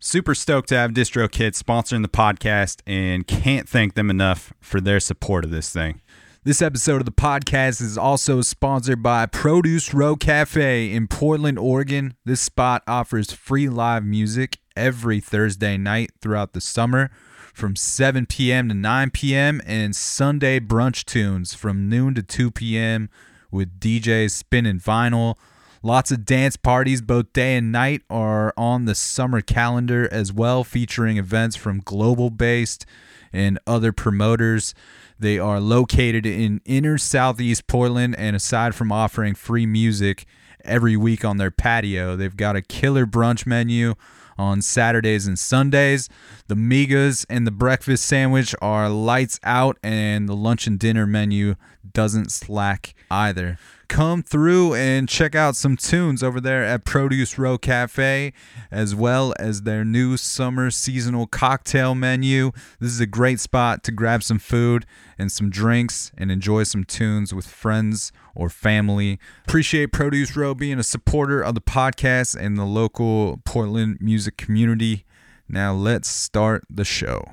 Super stoked to have DistroKid sponsoring the podcast and can't thank them enough for their support of this thing. This episode of the podcast is also sponsored by Produce Row Cafe in Portland, Oregon. This spot offers free live music every Thursday night throughout the summer from 7 p.m. to 9 p.m. and Sunday brunch tunes from noon to 2 p.m. with DJs spinning vinyl Lots of dance parties, both day and night, are on the summer calendar as well, featuring events from Global Based and other promoters. They are located in inner southeast Portland, and aside from offering free music every week on their patio, they've got a killer brunch menu on Saturdays and Sundays. The migas and the breakfast sandwich are lights out, and the lunch and dinner menu doesn't slack either come through and check out some tunes over there at Produce Row Cafe, as well as their new summer seasonal cocktail menu. This is a great spot to grab some food and some drinks and enjoy some tunes with friends or family. Appreciate Produce Row being a supporter of the podcast and the local Portland music community. Now let's start the show.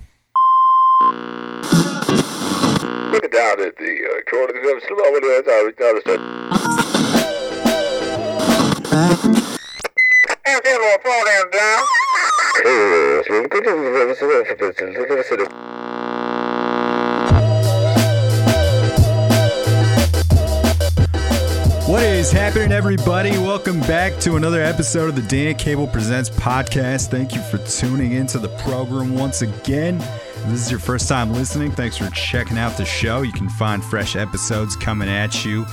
What is happening, everybody? Welcome back to another episode of the Dan Cable Presents podcast. Thank you for tuning into the program once again. This is your first time listening, thanks for checking out the show. You can find fresh episodes coming at you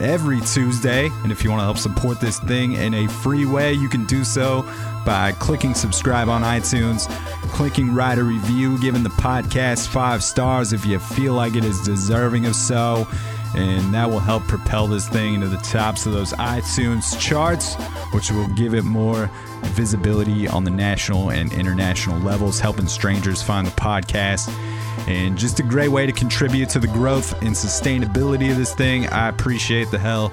every Tuesday. And if you want to help support this thing in a free way, you can do so by clicking subscribe on iTunes, clicking write a review, giving the podcast five stars if you feel like it is deserving of so. And that will help propel this thing into the tops of those iTunes charts, which will give it more visibility on the national and international levels, helping strangers find the podcast. And just a great way to contribute to the growth and sustainability of this thing. I appreciate the hell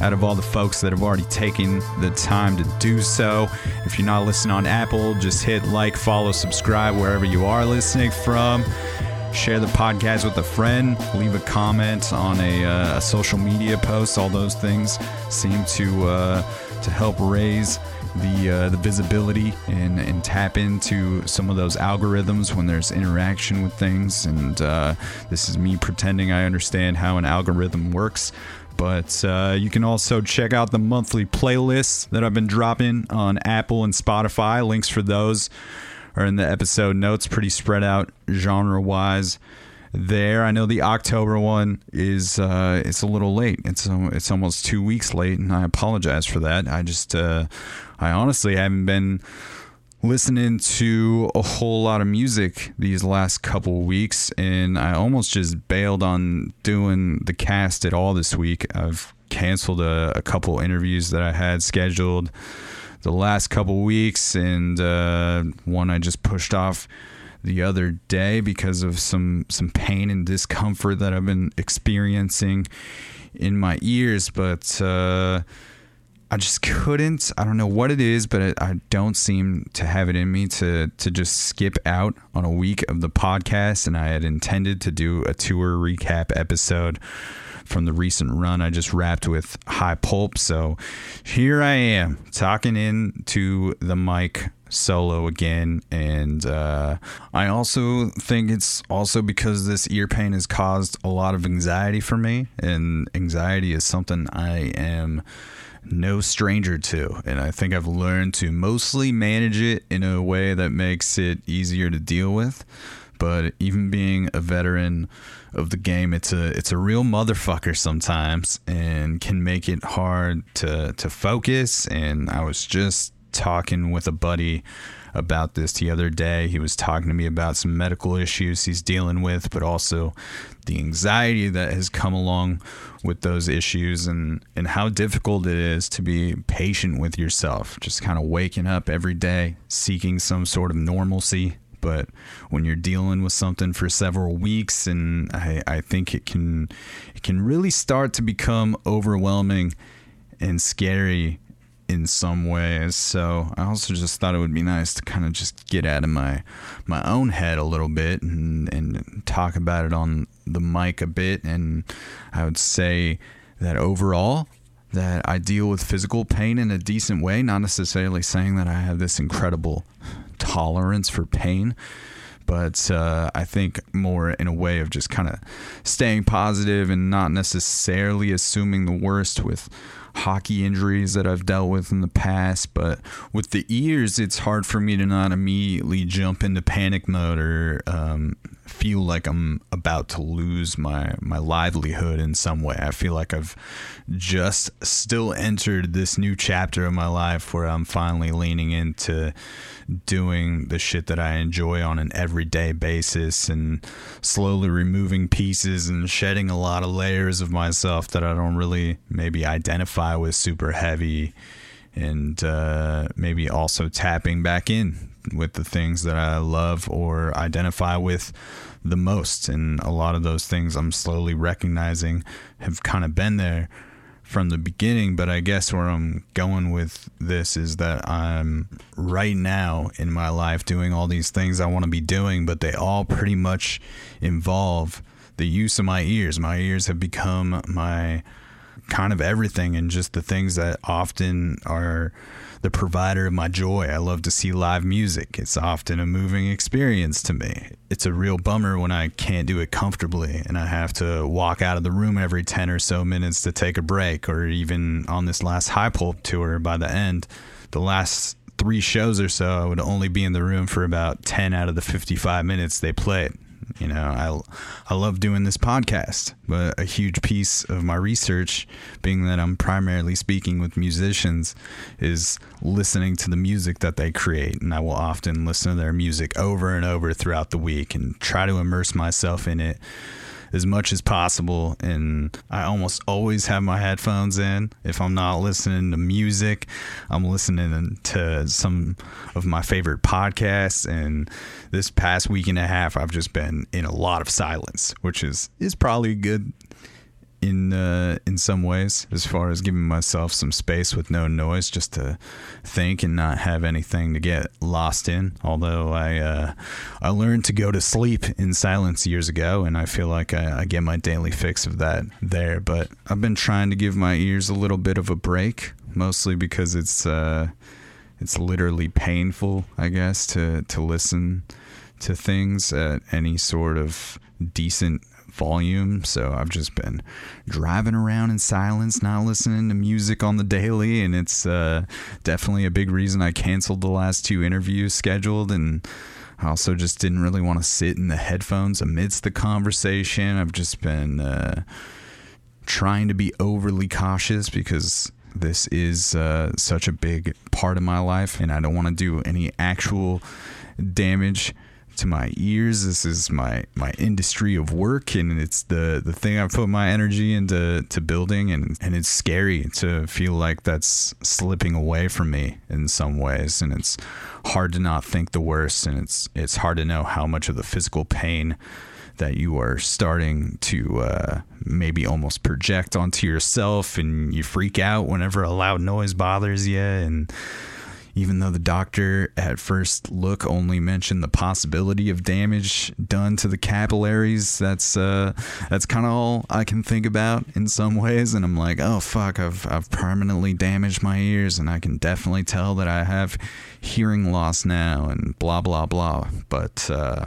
out of all the folks that have already taken the time to do so. If you're not listening on Apple, just hit like, follow, subscribe wherever you are listening from. Share the podcast with a friend. Leave a comment on a, uh, a social media post. All those things seem to uh, to help raise the uh, the visibility and and tap into some of those algorithms when there's interaction with things. And uh, this is me pretending I understand how an algorithm works. But uh, you can also check out the monthly playlists that I've been dropping on Apple and Spotify. Links for those are in the episode notes, pretty spread out genre wise there. I know the October one is uh, it's a little late. It's it's almost two weeks late, and I apologize for that. I just uh, I honestly haven't been listening to a whole lot of music these last couple weeks, and I almost just bailed on doing the cast at all this week. I've canceled a, a couple interviews that I had scheduled the last couple weeks, and uh, one I just pushed off the other day because of some some pain and discomfort that I've been experiencing in my ears, but uh, I just couldn't. I don't know what it is, but I, don't seem to have it in me to to just skip out on a week of the podcast. And I had intended to do a tour recap episode from the recent run I just wrapped with High Pulp. So here I am talking into the mic solo again and uh, i also think it's also because this ear pain has caused a lot of anxiety for me and anxiety is something i am no stranger to. And I think I've learned to mostly manage it in a way that makes it easier to deal with. But even being a veteran of the game, it's a it's a real motherfucker sometimes and can make it hard to to focus. And I was just talking with a buddy about this the other day. He was talking to me about some medical issues he's dealing with, but also the anxiety that has come along with those issues and, and how difficult it is to be patient with yourself. Just kind of waking up every day, seeking some sort of normalcy. But when you're dealing with something for several weeks, and I, I think it can it can really start to become overwhelming and scary in some ways. So I also just thought it would be nice to kind of just get out of my my own head a little bit and and talk about it on the mic a bit. And I would say that overall that I deal with physical pain in a decent way, not necessarily saying that I have this incredible tolerance for pain. But uh, I think more in a way of just kind of staying positive and not necessarily assuming the worst with hockey injuries that I've dealt with in the past, but with the ears, it's hard for me to not immediately jump into panic mode or um, feel like I'm about to lose my my livelihood in some way. I feel like I've just still entered this new chapter of my life where I'm finally leaning into doing the shit that I enjoy on an everyday basis and slowly removing pieces and shedding a lot of layers of myself that I don't really maybe identify with super heavy and uh, maybe also tapping back in with the things that I love or identify with the most. And a lot of those things I'm slowly recognizing have kind of been there from the beginning. But I guess where I'm going with this is that I'm right now in my life doing all these things I want to be doing, but they all pretty much involve the use of my ears. My ears have become my kind of everything and just the things that often are the provider of my joy. I love to see live music. It's often a moving experience to me. It's a real bummer when I can't do it comfortably and I have to walk out of the room every 10 or so minutes to take a break, or even on this last High Pulp tour by the end, the last three shows or so, I would only be in the room for about 10 out of the 55 minutes they played. You know, I, I love doing this podcast, but a huge piece of my research, being that I'm primarily speaking with musicians, is listening to the music that they create. And I will often listen to their music over and over throughout the week and try to immerse myself in it as much as possible. And I almost always have my headphones in. If I'm not listening to music, I'm listening to some of my favorite podcasts. And this past week and a half, I've just been in a lot of silence, which is is probably good in uh, in some ways as far as giving myself some space with no noise just to think and not have anything to get lost in. Although I uh, I learned to go to sleep in silence years ago and I feel like I, I, get my daily fix of that there. But I've been trying to give my ears a little bit of a break mostly because it's uh, it's literally painful I guess to to listen to things at any sort of decent volume. So I've just been driving around in silence, not listening to music on the daily. And it's uh, definitely a big reason I canceled the last two interviews scheduled. And I also just didn't really want to sit in the headphones amidst the conversation. I've just been uh, trying to be overly cautious because this is uh, such a big part of my life and I don't want to do any actual damage to my ears. This is my my industry of work, and it's the the thing I put my energy into to building, and and it's scary to feel like that's slipping away from me in some ways, and it's hard to not think the worst, and it's it's hard to know how much of the physical pain that you are starting to uh, maybe almost project onto yourself, and you freak out whenever a loud noise bothers you, and even though the doctor at first look only mentioned the possibility of damage done to the capillaries that's uh, that's kind of all I can think about in some ways. And I'm like oh fuck I've I've permanently damaged my ears and I can definitely tell that I have hearing loss now and blah blah blah. But uh,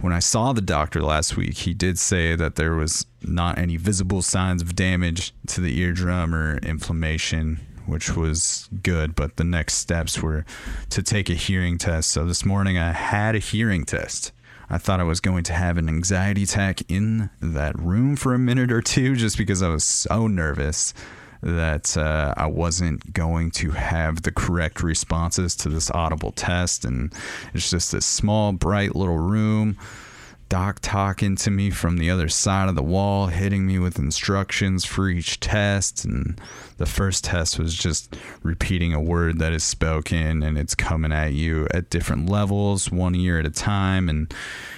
when I saw the doctor last week, he did say that there was not any visible signs of damage to the eardrum or inflammation which was good. But the next steps were to take a hearing test. So this morning I had a hearing test. I thought I was going to have an anxiety attack in that room for a minute or two just because I was so nervous that uh, I wasn't going to have the correct responses to this audible test. And it's just this small, bright little room Doc talking to me from the other side of the wall, hitting me with instructions for each test. And the first test was just repeating a word that is spoken and it's coming at you at different levels, one ear at a time. And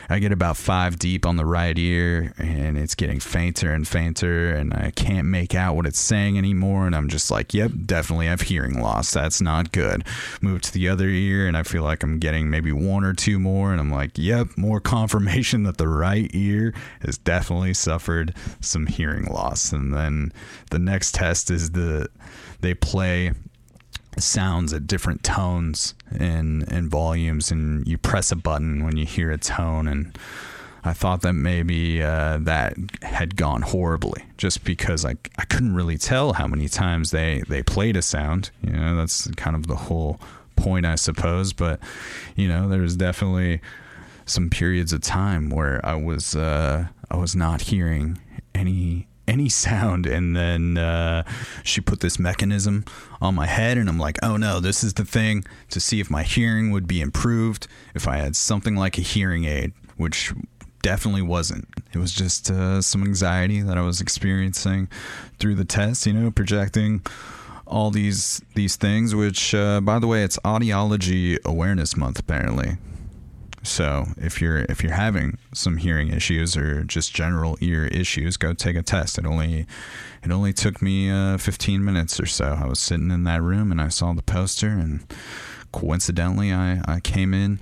I get about five deep on the right ear and it's getting fainter and fainter and I can't make out what it's saying anymore. And I'm just like, yep, definitely have hearing loss. That's not good. Move to the other ear and I feel like I'm getting maybe one or two more. And I'm like, yep, more confirmation that the right ear has definitely suffered some hearing loss. And then the next test is the, they play sounds at different tones and and volumes and you press a button when you hear a tone and I thought that maybe uh, that had gone horribly just because I, I couldn't really tell how many times they, they played a sound. You know, that's kind of the whole point, I suppose. But, you know, there was definitely some periods of time where I was uh, I was not hearing any any sound and then uh, she put this mechanism on my head and i'm like oh no this is the thing to see if my hearing would be improved if i had something like a hearing aid which definitely wasn't. It was just uh, some anxiety that i was experiencing through the test you know projecting all these these things which uh, by the way it's audiology awareness month apparently so if you're if you're having some hearing issues or just general ear issues, go take a test. It only it only took me uh, 15 minutes or so. I was sitting in that room and I saw the poster, and coincidentally, I I came in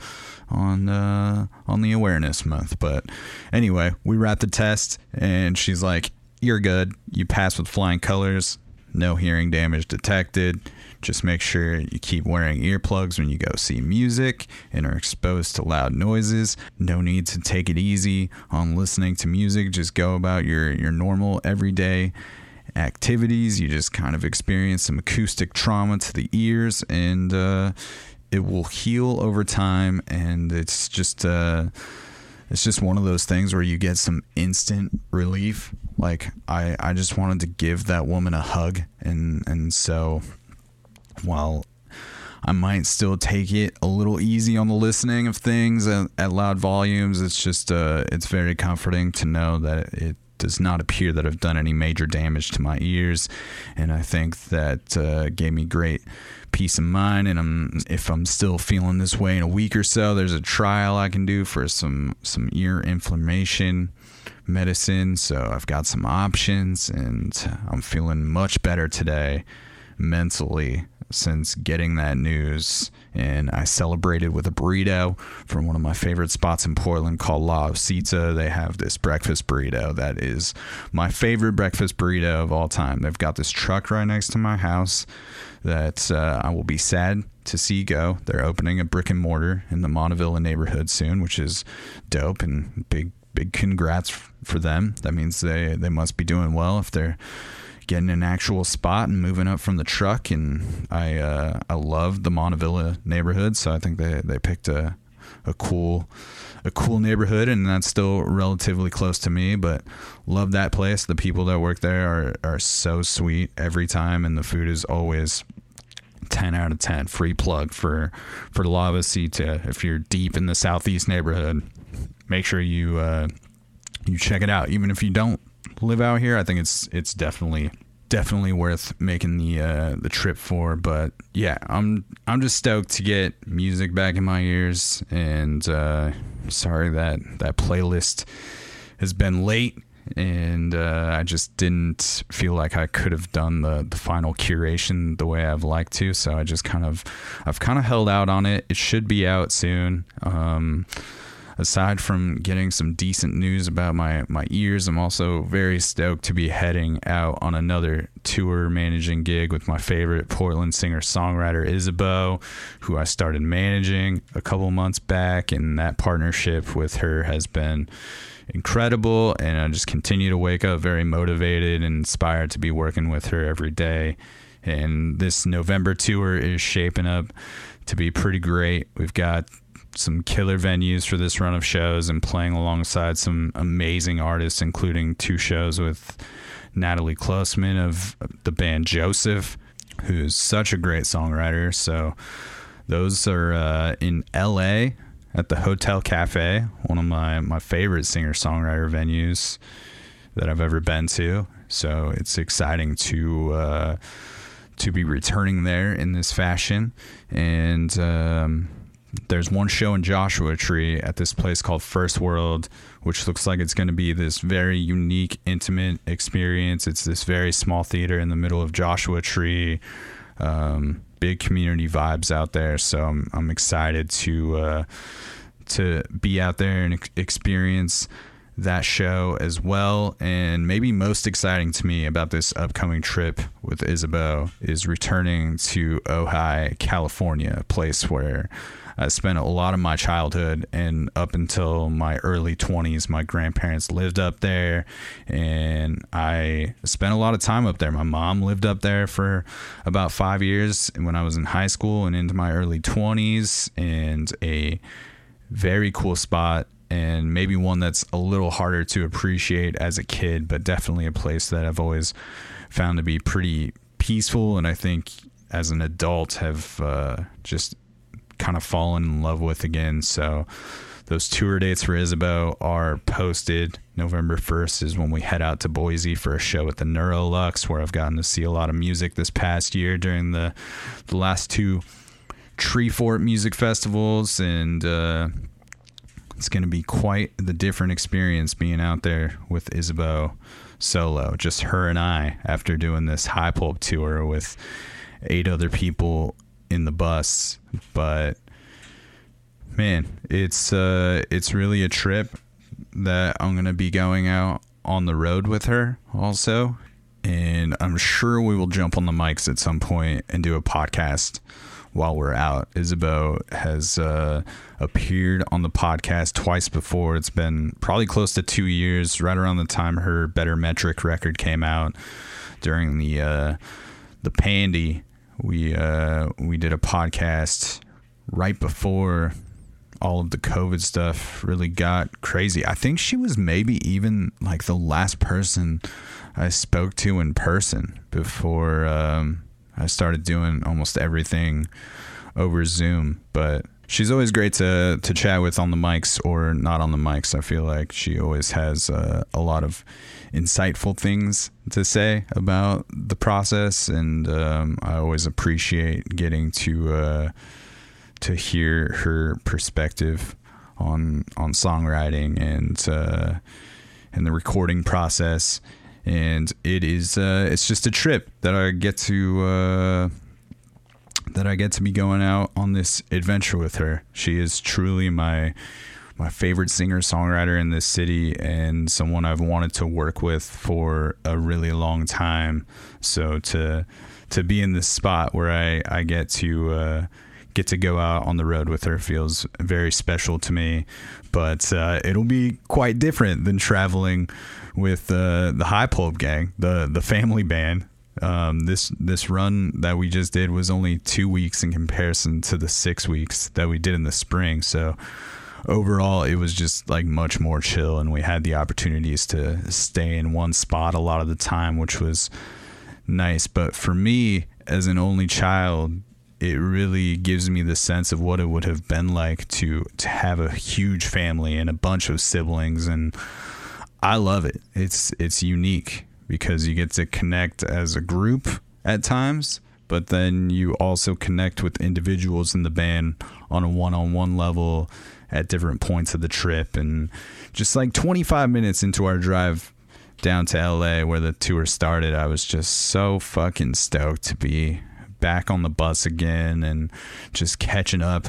on uh, on the awareness month. But anyway, we wrapped the test, and she's like, "You're good. You passed with flying colors. No hearing damage detected." Just make sure you keep wearing earplugs when you go see music and are exposed to loud noises. No need to take it easy on listening to music. Just go about your, your normal everyday activities. You just kind of experience some acoustic trauma to the ears and uh, it will heal over time. And it's just. Uh, it's just one of those things where you get some instant relief like i i just wanted to give that woman a hug and and so while I might still take it a little easy on the listening of things at, at loud volumes. It's just uh, it's very comforting to know that it does not appear that I've done any major damage to my ears, and I think that uh, gave me great peace of mind. And I'm if I'm still feeling this way in a week or so, there's a trial I can do for some some ear inflammation medicine. So I've got some options, and I'm feeling much better today mentally since getting that news. And I celebrated with a burrito from one of my favorite spots in Portland called La Osita. They have this breakfast burrito that is my favorite breakfast burrito of all time. They've got this truck right next to my house that uh, I will be sad to see go. They're opening a brick and mortar in the Montavilla neighborhood soon, which is dope and big big congrats for them. That means they they must be doing well if they're getting an actual spot and moving up from the truck. And I uh, I love the Montavilla neighborhood, so I think they they picked a a cool a cool neighborhood and that's still relatively close to me but love that place the people that work there are are so sweet every time and the food is always 10 out of 10 free plug for for lava to if you're deep in the southeast neighborhood make sure you uh you check it out even if you don't live out here i think it's it's definitely definitely worth making the uh the trip for but yeah i'm i'm just stoked to get music back in my ears and uh sorry that that playlist has been late and uh, I just didn't feel like I could have done the the final curation the way I've liked to. So I just kind of I've kind of held out on it. It should be out soon. Um, aside from getting some decent news about my my ears, I'm also very stoked to be heading out on another tour managing gig with my favorite Portland singer songwriter Isabeau, who I started managing a couple months back, and that partnership with her has been incredible and I just continue to wake up very motivated and inspired to be working with her every day. And this November tour is shaping up to be pretty great. We've got some killer venues for this run of shows and playing alongside some amazing artists, including two shows with Natalie Closner of the band Joseph, who's such a great songwriter. So those are uh, in LA at the Hotel Cafe, one of my, my favorite singer songwriter venues that I've ever been to. So it's exciting to uh, to be returning there in this fashion. And um, there's one show in Joshua Tree at this place called First World, which looks like it's going to be this very unique, intimate experience. It's this very small theater in the middle of Joshua Tree. Um, big community vibes out there. So I'm, I'm excited to uh, to be out there and experience that show as well. And maybe most exciting to me about this upcoming trip with Isabeau is returning to Ojai, California, a place where I spent a lot of my childhood and up until my early 20s. My grandparents lived up there, and I spent a lot of time up there. My mom lived up there for about five years when I was in high school and into my early 20s, and a very cool spot and maybe one that's a little harder to appreciate as a kid, but definitely a place that I've always found to be pretty peaceful. And I think as an adult have uh, just kind of fallen in love with again. So those tour dates for Isabeau are posted. November 1st is when we head out to Boise for a show at the Neurolux, where I've gotten to see a lot of music this past year during the, the last two Treefort music festivals. And uh, it's going to be quite the different experience being out there with Isabeau solo, just her and I, after doing this high pulp tour with eight other people in the bus. But man, it's uh, it's really a trip that I'm gonna be going out on the road with her also, and I'm sure we will jump on the mics at some point and do a podcast while we're out. Isabeau has uh, appeared on the podcast twice before. It's been probably close to two years, right around the time her Better Metric record came out during the uh, the Pandy. We uh, we did a podcast right before all of the COVID stuff really got crazy. I think she was maybe even like the last person I spoke to in person before um, I started doing almost everything over Zoom. But she's always great to to chat with on the mics or not on the mics. I feel like she always has uh, a lot of insightful things to say about the process, and um, I always appreciate getting to uh, to hear her perspective on on songwriting and uh, and the recording process. And it is uh, it's just a trip that I get to uh, that I get to be going out on this adventure with her. She is truly my my favorite singer songwriter in this city and someone I've wanted to work with for a really long time. So to to be in this spot where I I get to uh, get to go out on the road with her feels very special to me. But uh, it'll be quite different than traveling with uh, the High Pulp Gang, the the family band. Um, this this run that we just did was only two weeks in comparison to the six weeks that we did in the spring. So overall, it was just like much more chill, and we had the opportunities to stay in one spot a lot of the time, which was nice. But for me, as an only child, it really gives me the sense of what it would have been like to to have a huge family and a bunch of siblings and I love it. It's it's unique because you get to connect as a group at times, but then you also connect with individuals in the band on a one-on-one level at different points of the trip. And just like 25 minutes into our drive down to LA where the tour started, I was just so fucking stoked to be back on the bus again and just catching up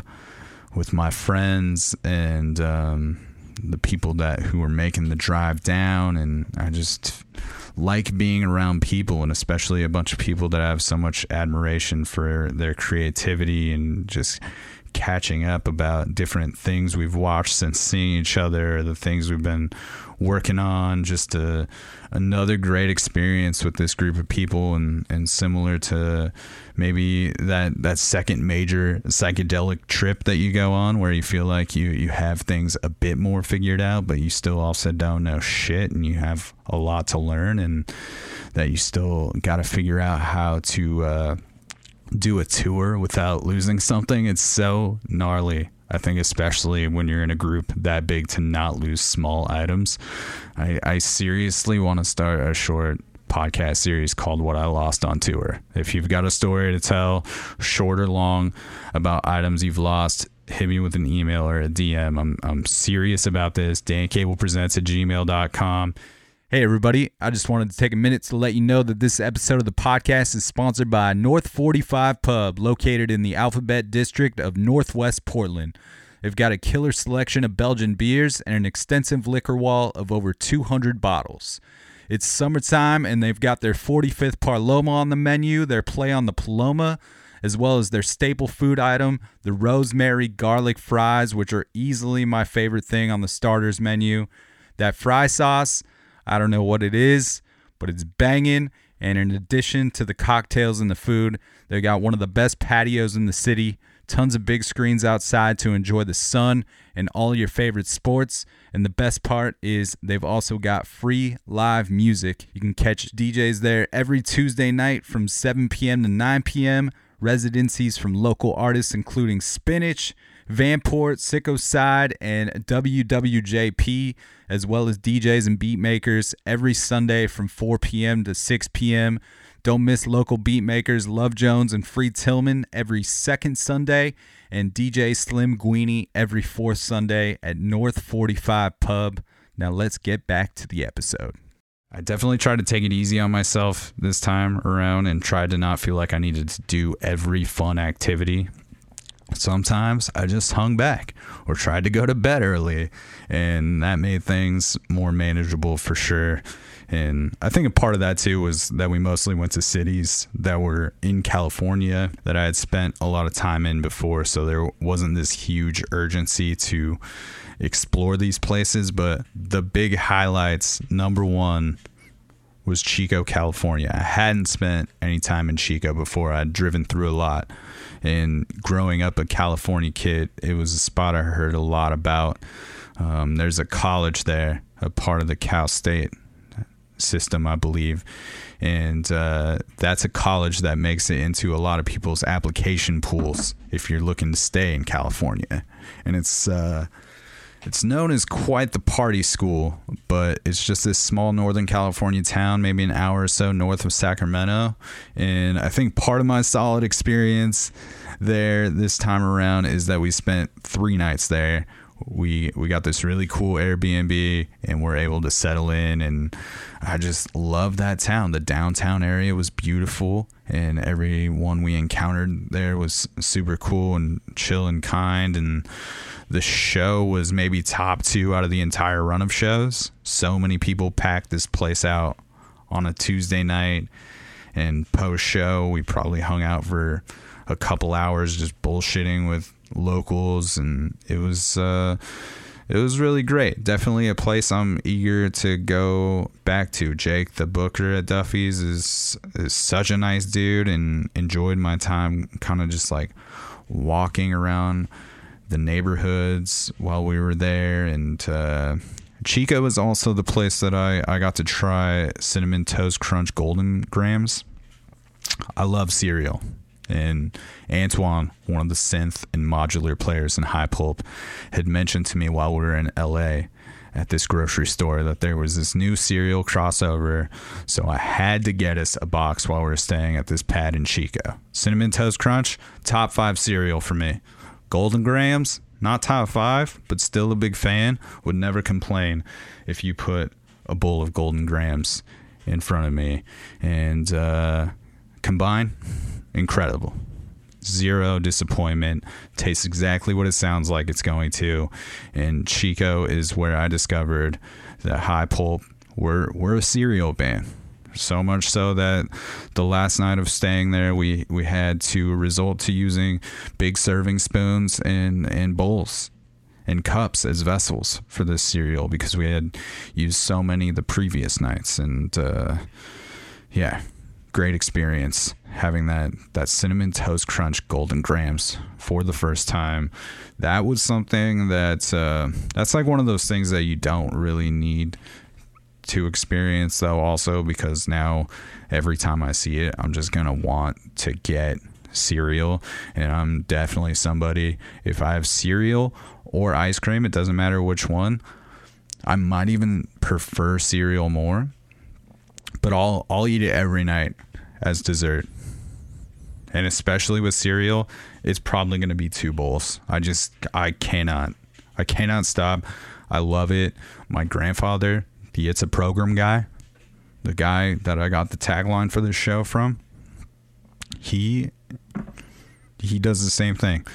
with my friends and um, the people that who were making the drive down. And I just like being around people and especially a bunch of people that I have so much admiration for their creativity and just catching up about different things we've watched since seeing each other, the things we've been working on. Just a, another great experience with this group of people, and, and similar to maybe that that second major psychedelic trip that you go on, where you feel like you you have things a bit more figured out, but you still also don't know shit, and you have a lot to learn, and that you still got to figure out how to. Uh, do a tour without losing something. It's so gnarly. I think especially when you're in a group that big to not lose small items. I, I seriously want to start a short podcast series called What I Lost on Tour. If you've got a story to tell, short or long, about items you've lost, hit me with an email or a DM. I'm, I'm serious about this. Dan Cable presents at gmail.com. Hey, everybody. I just wanted to take a minute to let you know that this episode of the podcast is sponsored by North 45 Pub, located in the Alphabet District of Northwest Portland. They've got a killer selection of Belgian beers and an extensive liquor wall of over 200 bottles. It's summertime, and they've got their 45th Paloma on the menu, their play on the Paloma, as well as their staple food item, the rosemary garlic fries, which are easily my favorite thing on the starters menu. That fry sauce I don't know what it is, but it's banging. And in addition to the cocktails and the food, they got one of the best patios in the city. Tons of big screens outside to enjoy the sun and all your favorite sports. And the best part is they've also got free live music. You can catch DJs there every Tuesday night from 7 p.m. to 9 p.m. Residencies from local artists including Spinach, Vanport, Sicko Side, and WWJP, as well as DJs and beat makers every Sunday from 4 p.m. to 6 p.m. Don't miss local beat makers Love Jones and Free Tillman every second Sunday, and DJ Slim Guini every fourth Sunday at North 45 Pub. Now let's get back to the episode. I definitely tried to take it easy on myself this time around and tried to not feel like I needed to do every fun activity sometimes I just hung back or tried to go to bed early, and that made things more manageable for sure. And I think a part of that too was that we mostly went to cities that were in California that I had spent a lot of time in before. So there wasn't this huge urgency to explore these places. But the big highlights number one was Chico, California. I hadn't spent any time in Chico before, I'd driven through a lot and growing up a California kid, it was a spot I heard a lot about. Um, there's a college there, a part of the Cal State system, I believe. And uh, that's a college that makes it into a lot of people's application pools if you're looking to stay in California. And it's uh, it's known as quite the party school, but it's just this small Northern California town, maybe an hour or so north of Sacramento. And I think part of my solid experience there this time around is that we spent three nights there. We we got this really cool Airbnb and we're able to settle in and I just love that town. The downtown area was beautiful and everyone we encountered there was super cool and chill and kind and the show was maybe top two out of the entire run of shows. So many people packed this place out on a Tuesday night. And post show, we probably hung out for a couple hours just bullshitting with locals, and it was uh, it was really great. Definitely a place I'm eager to go back to. Jake, the booker at Duffy's, is is such a nice dude, and enjoyed my time, kind of just like walking around the neighborhoods while we were there. And uh, Chico is also the place that I, I got to try Cinnamon Toast Crunch Golden Grahams. I love cereal. And Antoine, one of the synth and modular players in High Pulp, had mentioned to me while we were in LA at this grocery store that there was this new cereal crossover. So I had to get us a box while we were staying at this pad in Chico. Cinnamon Toast Crunch, top five cereal for me. Golden Grahams, not top five, but still a big fan. Would never complain if you put a bowl of Golden Grahams in front of me. And uh, combine, incredible. Zero disappointment. Tastes exactly what it sounds like it's going to. And Chico is where I discovered that High Pulp we're we're a cereal band. So much so that the last night of staying there, we, we had to resort to using big serving spoons and, and bowls and cups as vessels for this cereal because we had used so many the previous nights. And uh, yeah, great experience having that that cinnamon toast crunch golden grahams for the first time that was something that uh, that's like one of those things that you don't really need to experience though also because now every time I see it I'm just gonna want to get cereal. And I'm definitely somebody if I have cereal or ice cream it doesn't matter which one I might even prefer cereal more. But I'll I'll eat it every night as dessert. And especially with cereal it's probably going to be two bowls. I just I cannot I cannot stop. I love it. My grandfather the It's a Program guy, the guy that I got the tagline for this show from, he he does the same thing.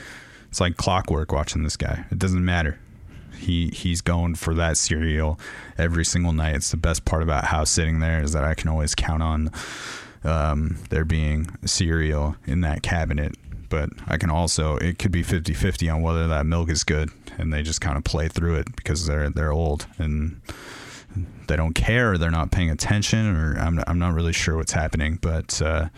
It's like clockwork watching this guy. It doesn't matter. He he's going for that cereal every single night. It's the best part about house sitting there is that I can always count on um, there being cereal in that cabinet. But I can also it could be 50-50 on whether that milk is good and they just kind of play through it because they're they're old and they don't care they're not paying attention or I'm, I'm not really sure what's happening but uh,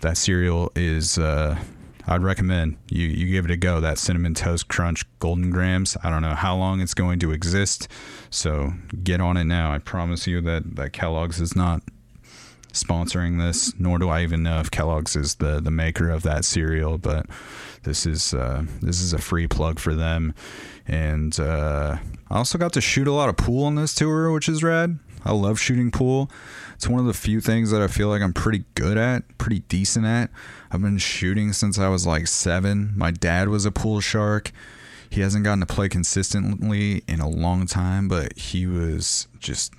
that cereal is uh, I'd recommend you, you give it a go. That cinnamon toast crunch golden grahams I don't know how long it's going to exist so get on it now. I promise you that, that Kellogg's is not sponsoring this nor do I even know if Kellogg's is the, the maker of that cereal but this is uh, this is a free plug for them. And uh, I also got to shoot a lot of pool on this tour, which is rad. I love shooting pool. It's one of the few things that I feel like I'm pretty good at, pretty decent at. I've been shooting since I was like seven. My dad was a pool shark. He hasn't gotten to play consistently in a long time, but he was just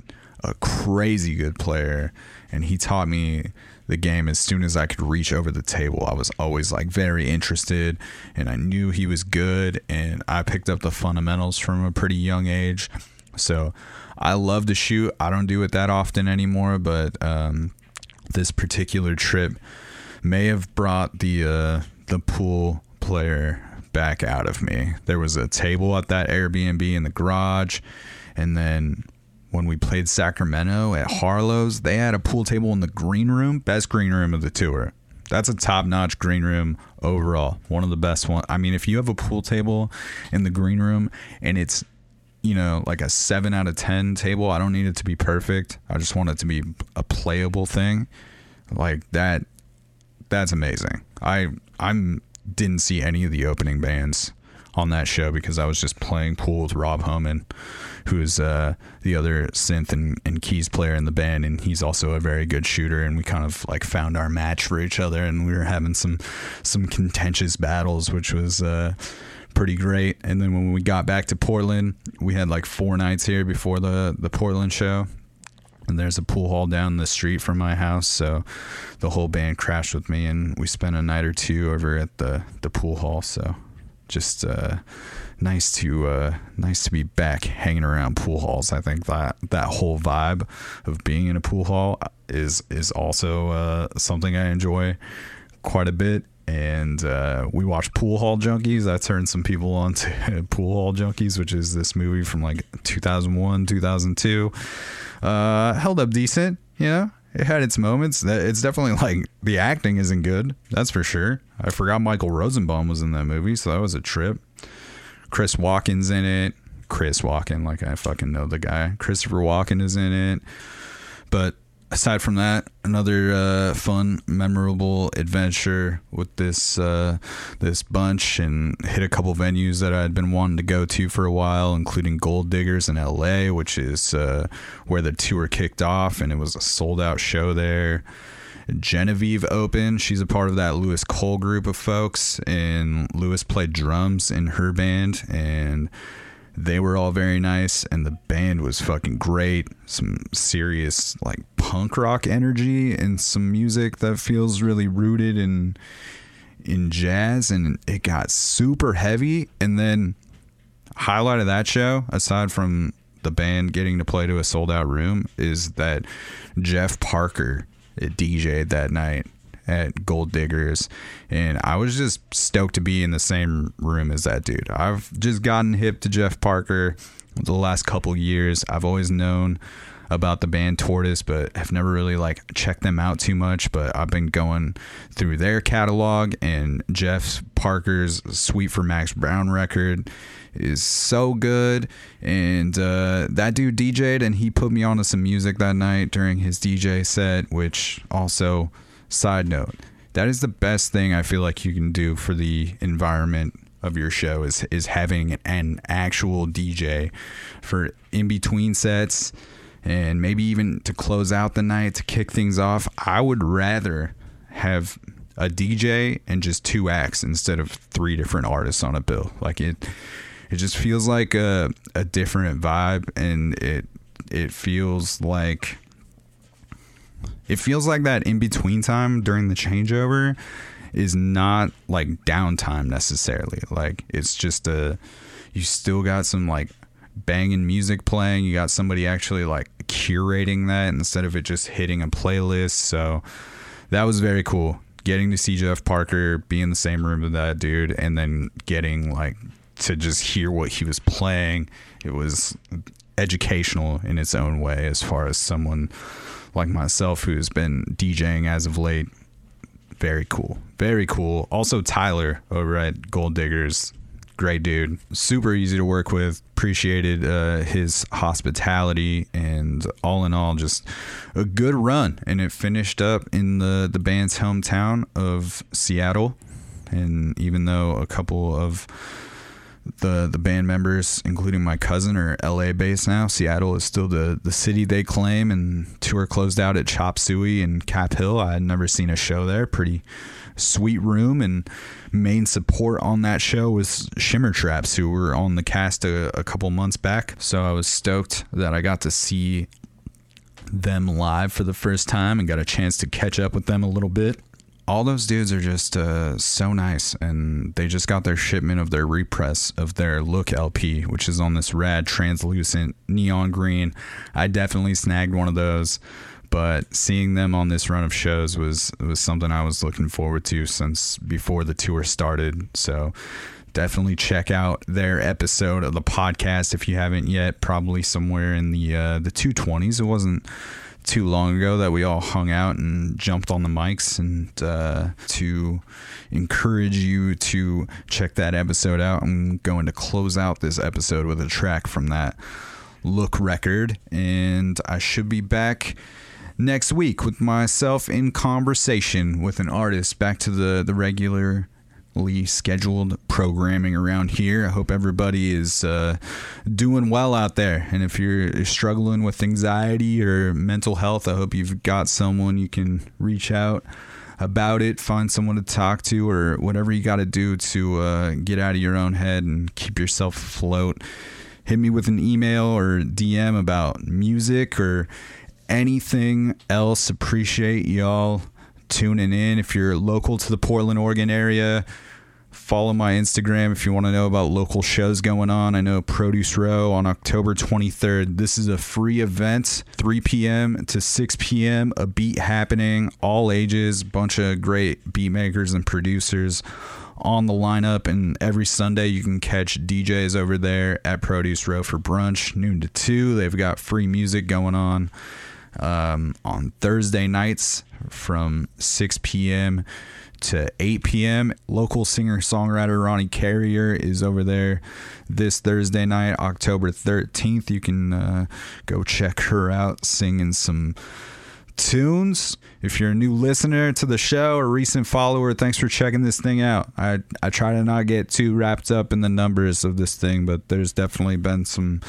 a crazy good player. And he taught me the game as soon as I could reach over the table. I was always like very interested and I knew he was good and I picked up the fundamentals from a pretty young age. So I love to shoot. I don't do it that often anymore, but um, this particular trip may have brought the uh, the pool player back out of me. There was a table at that Airbnb in the garage and then when we played Sacramento at Harlow's, they had a pool table in the green room, best green room of the tour. That's a top-notch green room overall. One of the best one. I mean, if you have a pool table in the green room and it's you know, like a 7 out of 10 table, I don't need it to be perfect. I just want it to be a playable thing. Like that that's amazing. I I'm didn't see any of the opening bands on that show because I was just playing pool with Rob Homan, who's uh, the other synth and, and keys player in the band, and he's also a very good shooter. And we kind of like found our match for each other, and we were having some some contentious battles, which was. Uh, pretty great. And then when we got back to Portland we had like four nights here before the the Portland show. And there's a pool hall down the street from my house. So the whole band crashed with me. And we spent a night or two over at the the pool hall. So just uh, nice to uh, nice to be back hanging around pool halls. I think that that whole vibe of being in a pool hall is is also uh, something I enjoy quite a bit. And uh, we watched Pool Hall Junkies. I turned some people on to Pool Hall Junkies, which is this movie from like 2001, 2002. Uh, held up decent, you know it had its moments. It's definitely like the acting isn't good. That's for sure. I forgot Michael Rosenbaum was in that movie, so that was a trip. Chris Walken's in it. Chris Walken, like I fucking know the guy. Christopher Walken is in it. But aside from that, another uh, fun, memorable adventure with this uh, this bunch, and hit a couple venues that I'd been wanting to go to for a while, including Gold Diggers in L.A., which is uh, where the tour kicked off, and it was a sold out show there. Genevieve open. She's a part of that Louis Cole group of folks, and Louis played drums in her band, and they were all very nice, and the band was fucking great. Some serious like punk rock energy and some music that feels really rooted in in jazz, and it got super heavy. And then highlight of that show, aside from the band getting to play to a sold out room, is that Jeff Parker DJ'd that night at Gold Diggers, and I was just stoked to be in the same room as that dude. I've just gotten hip to Jeff Parker the last couple years. I've always known about the band Tortoise, but have never really like checked them out too much. But I've been going through their catalog, and Jeff Parker's "Suite for Max Brown" record is so good. And uh, that dude DJ'd, and he put me onto some music that night during his DJ set, which also, side note, that is the best thing I feel like you can do for the environment of your show is is having an actual DJ for in between sets and maybe even to close out the night to kick things off. I would rather have a DJ and just two acts instead of three different artists on a bill. Like it it just feels like a a different vibe and it it feels like it feels like that in between time during the changeover is not like downtime necessarily. Like it's just a you still got some like banging music playing. You got somebody actually like curating that instead of it just hitting a playlist. So that was very cool. Getting to see Jeff Parker, be in the same room with that dude, and then getting like to just hear what he was playing. It was educational in its own way as far as someone like myself who's been DJing as of late. Very cool. Very cool. Also Tyler over at Gold Diggers. Great dude. Super easy to work with. Appreciated uh, his hospitality and all in all, just a good run. And it finished up in the, the band's hometown of Seattle. And even though a couple of the the band members, including my cousin, are LA based now. Seattle is still the the city they claim, and tour closed out at Chop Suey and Cap Hill. I had never seen a show there. Pretty sweet room, and main support on that show was Shimmer Traps, who were on the cast a, a couple months back. So I was stoked that I got to see them live for the first time and got a chance to catch up with them a little bit all those dudes are just uh, so nice, and they just got their shipment of their repress of their Look LP, which is on this rad translucent neon green. I definitely snagged one of those, but seeing them on this run of shows was was something I was looking forward to since before the tour started. So definitely check out their episode of the podcast if you haven't yet. Probably somewhere in the uh, the two twenties. It wasn't too long ago that we all hung out and jumped on the mics and uh, to encourage you to check that episode out. I'm going to close out this episode with a track from that look record, and I should be back next week with myself in conversation with an artist back to the the regular scheduled programming around here. I hope everybody is uh, doing well out there. And if you're struggling with anxiety or mental health, I hope you've got someone you can reach out about it, find someone to talk to, or whatever you got to do to uh, get out of your own head and keep yourself afloat. Hit me with an email or DM about music or anything else. Appreciate y'all tuning in. If you're local to the Portland, Oregon area, follow my Instagram if you want to know about local shows going on. I know Produce Row on October 23rd. This is a free event, 3 p.m. to 6 p.m. A beat happening, all ages, bunch of great beat makers and producers on the lineup. And every Sunday you can catch DJs over there at Produce Row for brunch, noon to 2. They've got free music going on um, on Thursday nights from 6 p.m. to 8 p.m. Local singer songwriter Ronnie Carrier is over there this Thursday night, October 13th. You can uh, go check her out singing some tunes. If you're a new listener to the show or recent follower, thanks for checking this thing out. I I try to not get too wrapped up in the numbers of this thing, but there's definitely been some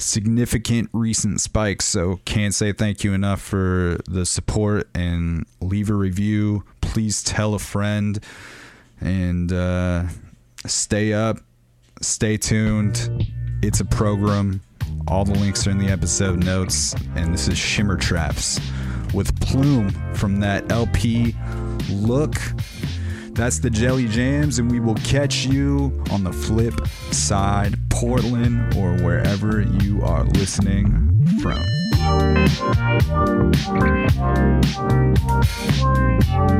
significant recent spikes. So can't say thank you enough for the support and leave a review. Please tell a friend and uh, stay up, stay tuned. It's a program. All the links are in the episode notes. And this is Shimmer Traps with Plume from that LP Look. That's the Jelly Jams, and we will catch you on the flip side, Portland, or wherever you are listening from. I hear Annie laugh.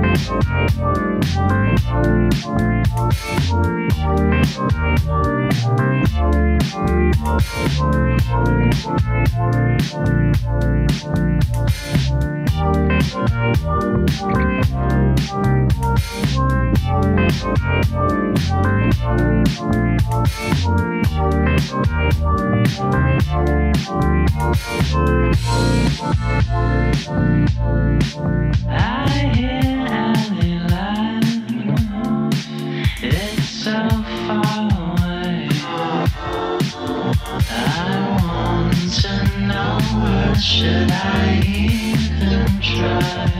It's so far away. I want to know, should I even try?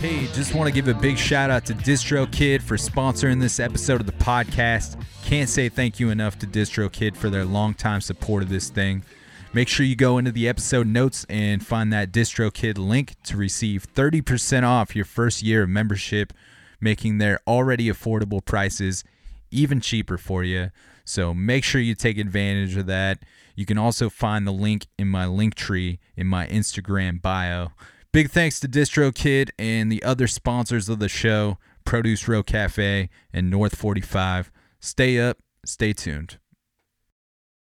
Hey, just want to give a big shout out to DistroKid for sponsoring this episode of the podcast. Can't say thank you enough to DistroKid for their longtime support of this thing. Make sure you go into the episode notes and find that DistroKid link to receive 30% off your first year of membership, making their already affordable prices even cheaper for you. So make sure you take advantage of that. You can also find the link in my link tree in my Instagram bio. Big thanks to DistroKid and the other sponsors of the show, Produce Row Cafe and North 45. Stay up, stay tuned.